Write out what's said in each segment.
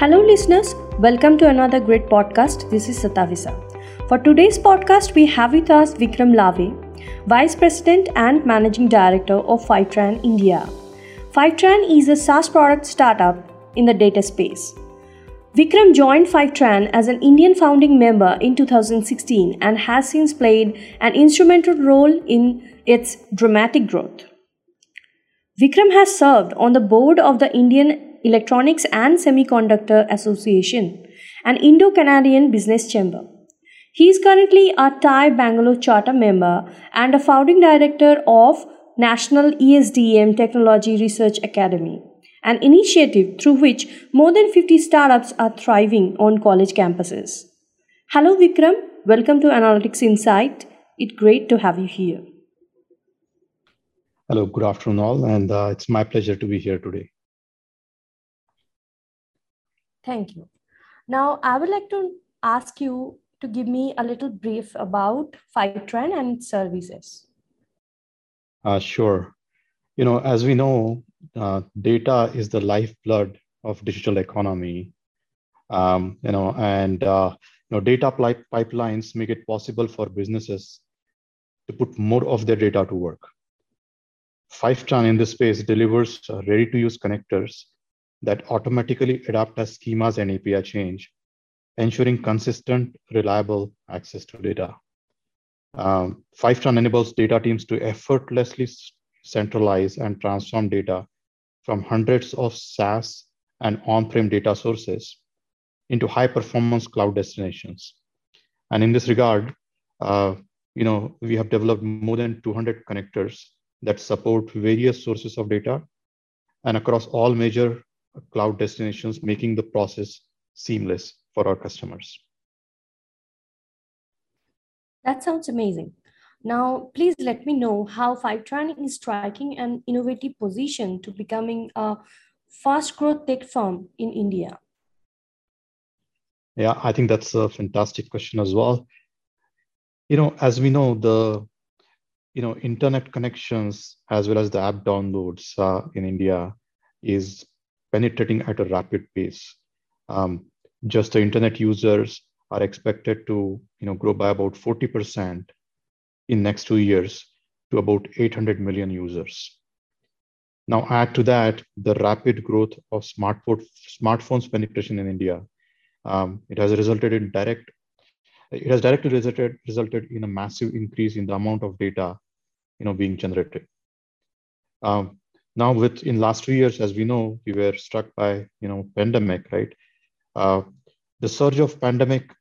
Hello, listeners. Welcome to another great podcast. This is Satavisa. For today's podcast, we have with us Vikram Labhe, Vice President and Managing Director of Fivetran India. Fivetran is a SaaS product startup in the data space. Vikram joined Fivetran as an Indian founding member in 2016 and has since played an instrumental role in its dramatic growth. Vikram has served on the board of the Indian Electronics and Semiconductor Association, an Indo Canadian business chamber. He is currently a TiE Bangalore Charter member and a founding director of National ESDM Technology Research Academy, an initiative through which more than 50 startups are thriving on college campuses. Hello, Vikram. Welcome to Analytics Insight. It's great to have you here. Hello, good afternoon, all, and uh, it's my pleasure to be here today. Thank you. Now, I would like to ask you to give me a little brief about Fivetran and its services. Uh, sure. You know, as we know, uh, data is the lifeblood of digital economy. Um, you know, and uh, you know, data pipelines make it possible for businesses to put more of their data to work. Fivetran in this space delivers ready-to-use connectors that automatically adapt as schemas and API change, ensuring consistent, reliable access to data. Um, Fivetran enables data teams to effortlessly centralize and transform data from hundreds of SaaS and on-prem data sources into high-performance cloud destinations. And in this regard, uh, you know, we have developed more than 200 connectors that support various sources of data and across all major cloud destinations, making the process seamless for our customers. That sounds amazing. Now, please let me know how Fivetran is striking an innovative position to becoming a fast growth tech firm in India. Yeah, I think that's a fantastic question as well. You know, as we know, the you know internet connections as well as the app downloads uh, in India is penetrating at a rapid pace. Um, just the internet users are expected to you know, grow by about 40% in next two years to about 800 million users. Now add to that the rapid growth of smartphone, smartphones penetration in India. Um, it has resulted in direct, it has directly resulted, resulted in a massive increase in the amount of data you know, being generated. Um, now with in last two years as we know we were struck by you know pandemic right? Uh, the surge of pandemic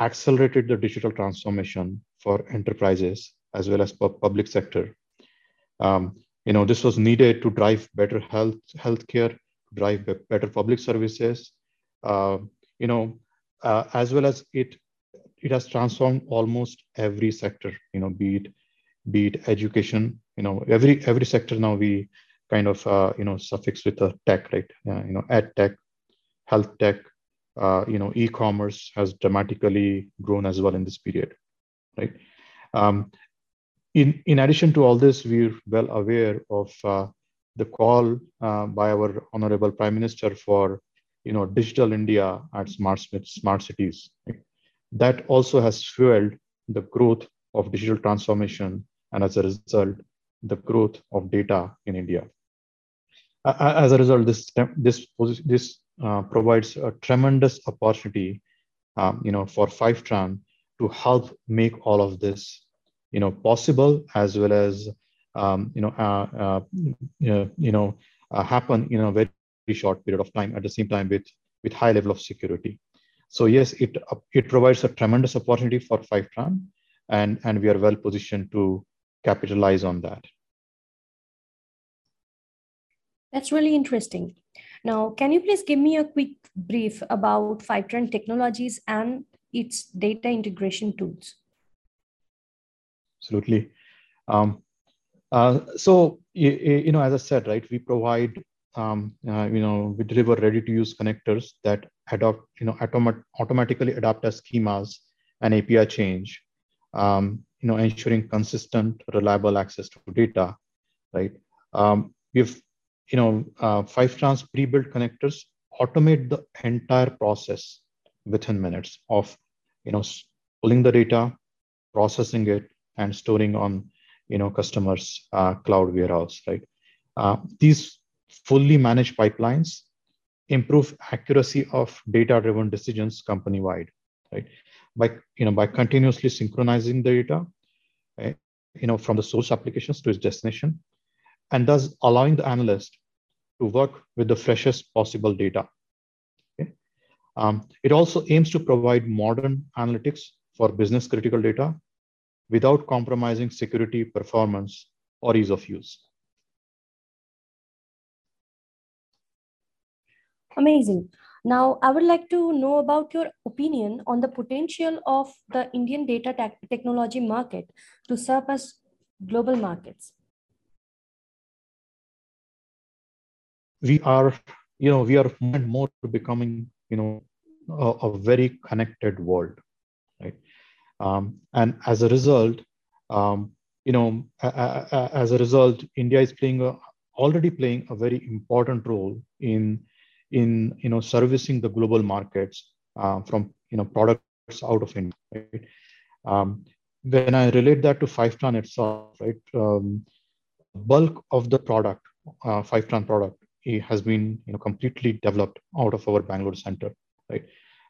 accelerated the digital transformation for enterprises as well as public sector. Um, you know this was needed to drive better health healthcare drive better public services. Uh, you know uh, as well as it it has transformed almost every sector you know be it be it education you know every every sector now we kind of uh, you know suffix with a tech, right? You know, ed tech, health tech, uh, you know, e-commerce has dramatically grown as well in this period, right? Um, in in addition to all this, we're well aware of uh, the call uh, by our honorable Prime Minister for you know digital India at smart smart cities. Right? That also has fueled the growth of digital transformation and as a result, the growth of data in India as a result, this this this uh, provides a tremendous opportunity, um, you know, for Fivetran to help make all of this, you know, possible as well as, um, you know, uh, uh, you know, uh, happen in a very short period of time. At the same time, with with high level of security. So yes, it it provides a tremendous opportunity for Fivetran, and and we are well positioned to capitalize on that. That's really interesting. Now, can you please give me a quick brief about Fivetran technologies and its data integration tools? Absolutely. Um, uh, so, you, you, know, as I said, right, we provide, um, uh, you know, we deliver ready-to-use connectors that adopt, you know, automat automatically adapt as schemas and API change, um, you know, ensuring consistent, reliable access to data, right? Um, we've you know, uh, Fivetran's pre-built connectors automate the entire process within minutes of you know pulling the data processing it and storing on you know customers uh, cloud warehouse right? Uh, these fully managed pipelines improve accuracy of data driven decisions company wide right? By you know by continuously synchronizing the data right, you know from the source applications to its destination and thus allowing the analyst to work with the freshest possible data okay? um, it also aims to provide modern analytics for business critical data without compromising security performance or ease of use Amazing. Now, I would like to know about your opinion on the potential of the Indian data te- technology market to surpass global markets. We are, you know, we are more and more becoming, you know, a, a very connected world, right? Um, and as a result, um, you know, a, a, as a result, India is playing a, already playing a very important role in in you know servicing the global markets uh, from you know products out of India. Right? Um, when I relate that to Fivetran itself, right, um, bulk of the product, uh, Fivetran product, has been you know completely developed out of our Bangalore center, right?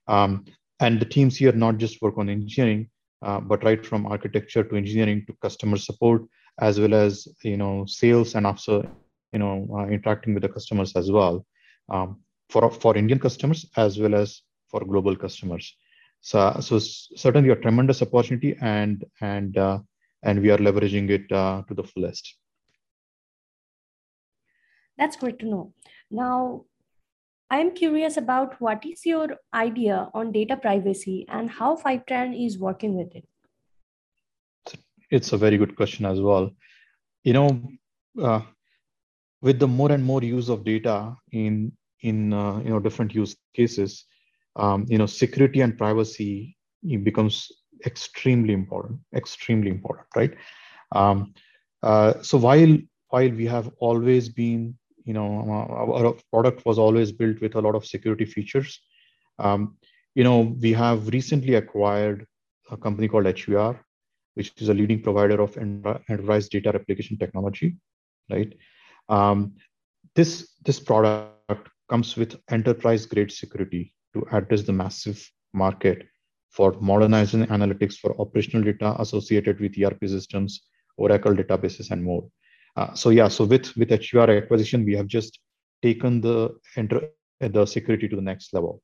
Um, and the teams here not just work on engineering, uh, but right from architecture to engineering to customer support, as well as you know sales and also you know uh, interacting with the customers as well. Um, for, for Indian customers as well as for global customers. So, so certainly a tremendous opportunity and, and, uh, and we are leveraging it uh, to the fullest. That's great to know. Now, I'm curious about what is your idea on data privacy and how Fivetran is working with it? It's a very good question as well. You know, uh, with the more and more use of data in in uh, you know different use cases, um, you know security and privacy becomes extremely important, extremely important, right? Um, uh, so while while we have always been, you know, our, our, product was always built with a lot of security features. Um, you know, we have recently acquired a company called HVR, which is a leading provider of enterprise data replication technology, right? Um, this this product comes with enterprise grade security to address the massive market for modernizing analytics for operational data associated with ERP systems, Oracle databases, and more. Uh, so yeah, so with with HVR acquisition, we have just taken the enter the security to the next level.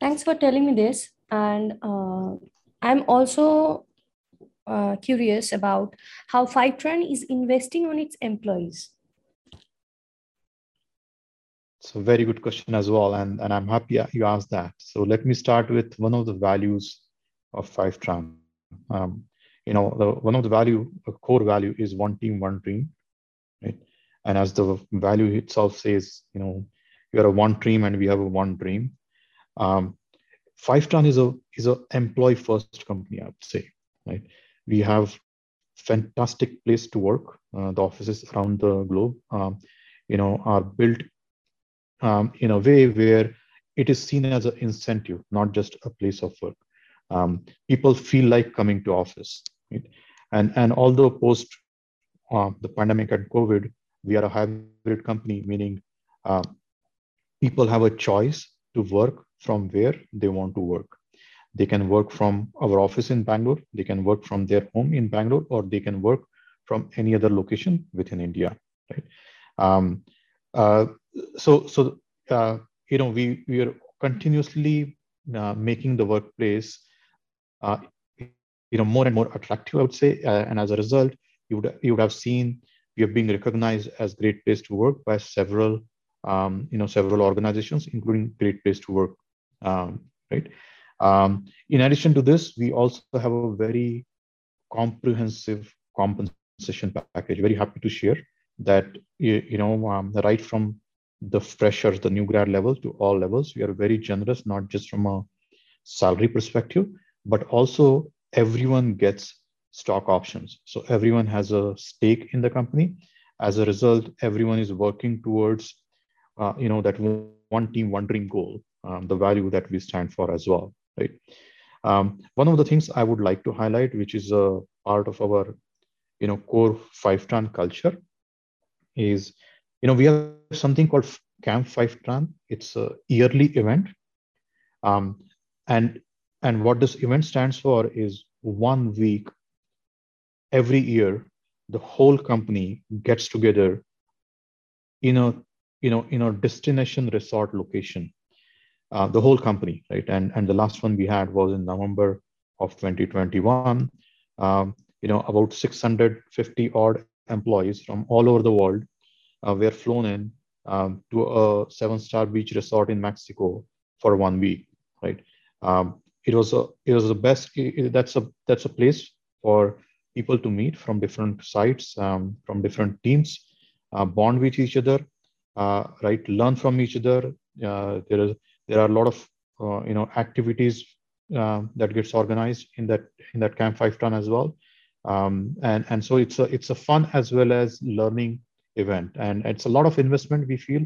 Thanks for telling me this, and uh, I'm also uh, curious about how Fivetran is investing on its employees. It's a very good question as well, and, and I'm happy you asked that. So let me start with one of the values of Fivetran. Um, you know, the, one of the value, a core value is one team, one dream, right? And as the value itself says, you know, we are a one team and we have a one dream. Um, Fivetran is a is a employee first company, I would say, right? We have fantastic place to work. Uh, the offices around the globe, um, you know, are built um, in a way where it is seen as an incentive, not just a place of work. Um, people feel like coming to office. Right? And, and although post uh, the pandemic and COVID, we are a hybrid company, meaning uh, people have a choice to work from where they want to work. They can work from our office in Bangalore, they can work from their home in Bangalore, or they can work from any other location within India. Right? Um, uh, so so uh, you know we we are continuously uh, making the workplace uh, you know more and more attractive i would say uh, and as a result you would you would have seen we are being recognized as great place to work by several um, you know several organizations including great place to work um, right um, in addition to this we also have a very comprehensive compensation package very happy to share that you, you know um, right from the freshers, the new grad level to all levels. We are very generous, not just from a salary perspective, but also everyone gets stock options. So everyone has a stake in the company. as a result, everyone is working towards, uh, you know, that one team, one dream goal, um, the value that we stand for as well, right? Um, one of the things I would like to highlight, which is a part of our, you know, core Fivetran culture, is, you know, we have something called Camp Fivetran. It's a yearly event, um, and and what this event stands for is one week every year the whole company gets together in a you know in a destination resort location uh, the whole company right? And and the last one we had was in november of 2021 um, you know about 650 odd employees from all over the world uh, were flown in um, to a seven star beach resort in mexico for one week right? Um, it was a it was the best it, that's a that's a place for people to meet from different sites, um, from different teams, uh, bond with each other, uh, right? Learn from each other. Uh, there is there are a lot of uh, you know activities uh, that gets organized in that in that Camp Fivetran as well, um, and and so it's a it's a fun as well as learning event, and it's a lot of investment we feel.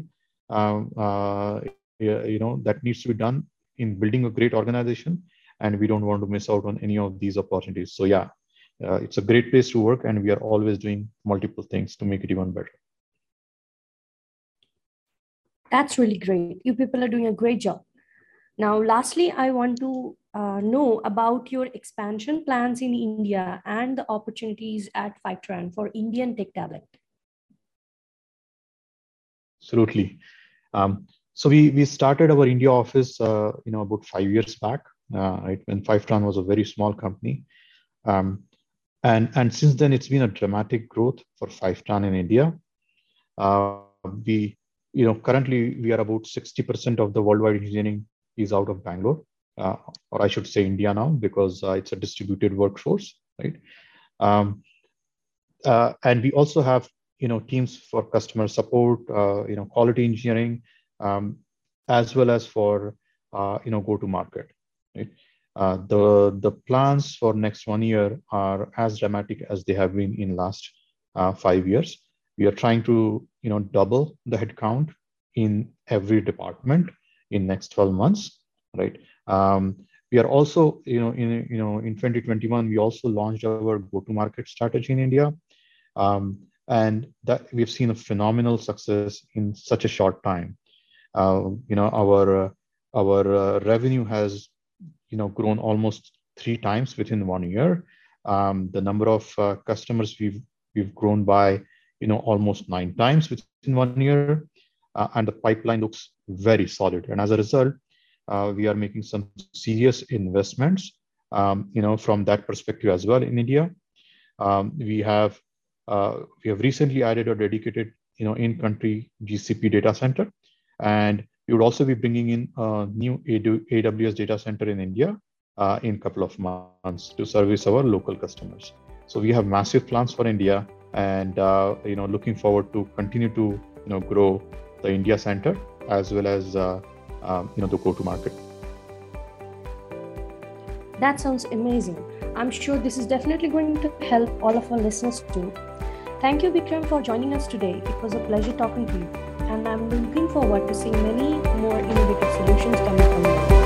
Um, uh, you know that needs to be done in building a great organization and we don't want to miss out on any of these opportunities. So yeah uh, it's a great place to work and we are always doing multiple things to make it even better. That's really great. You people are doing a great job. Now lastly i want to uh, know about your expansion plans in india and the opportunities at Fivetran for indian tech talent. Absolutely. Um, so we we started our india office uh, you know about five years back uh, right when Fivetran was a very small company um, and and since then it's been a dramatic growth for Fivetran in India. Uh, we you know currently we are about 60% of the worldwide engineering is out of Bangalore, uh, or I should say India now because uh, it's a distributed workforce, right? Um, uh, and we also have you know teams for customer support, uh, you know quality engineering, um, as well as for uh, you know go to market, right? Uh, the the plans for next one year are as dramatic as they have been in last uh, five years. We are trying to you know double the headcount in every department in next 12 months, right? Um, we are also you know in you know in 2021 we also launched our go-to-market strategy in India, um, and that we've seen a phenomenal success in such a short time. Uh, you know our uh, our uh, revenue has you know grown almost three times within one year. Um, the number of uh, customers we've we've grown by you know almost nine times within one year, uh, and the pipeline looks very solid. And as a result, uh, we are making some serious investments. Um, you know from that perspective as well in India. Um, we have uh, we have recently added a dedicated you know in-country GCP data center, and we would also be bringing in a new AWS data center in India uh, in a couple of months to service our local customers. So we have massive plans for India, and uh, you know, looking forward to continue to you know grow the India center as well as uh, um, you know the go-to-market. That sounds amazing. I'm sure this is definitely going to help all of our listeners too. Thank you, Vikram, for joining us today. It was a pleasure talking to you and I'm looking forward to seeing many more innovative solutions coming from you.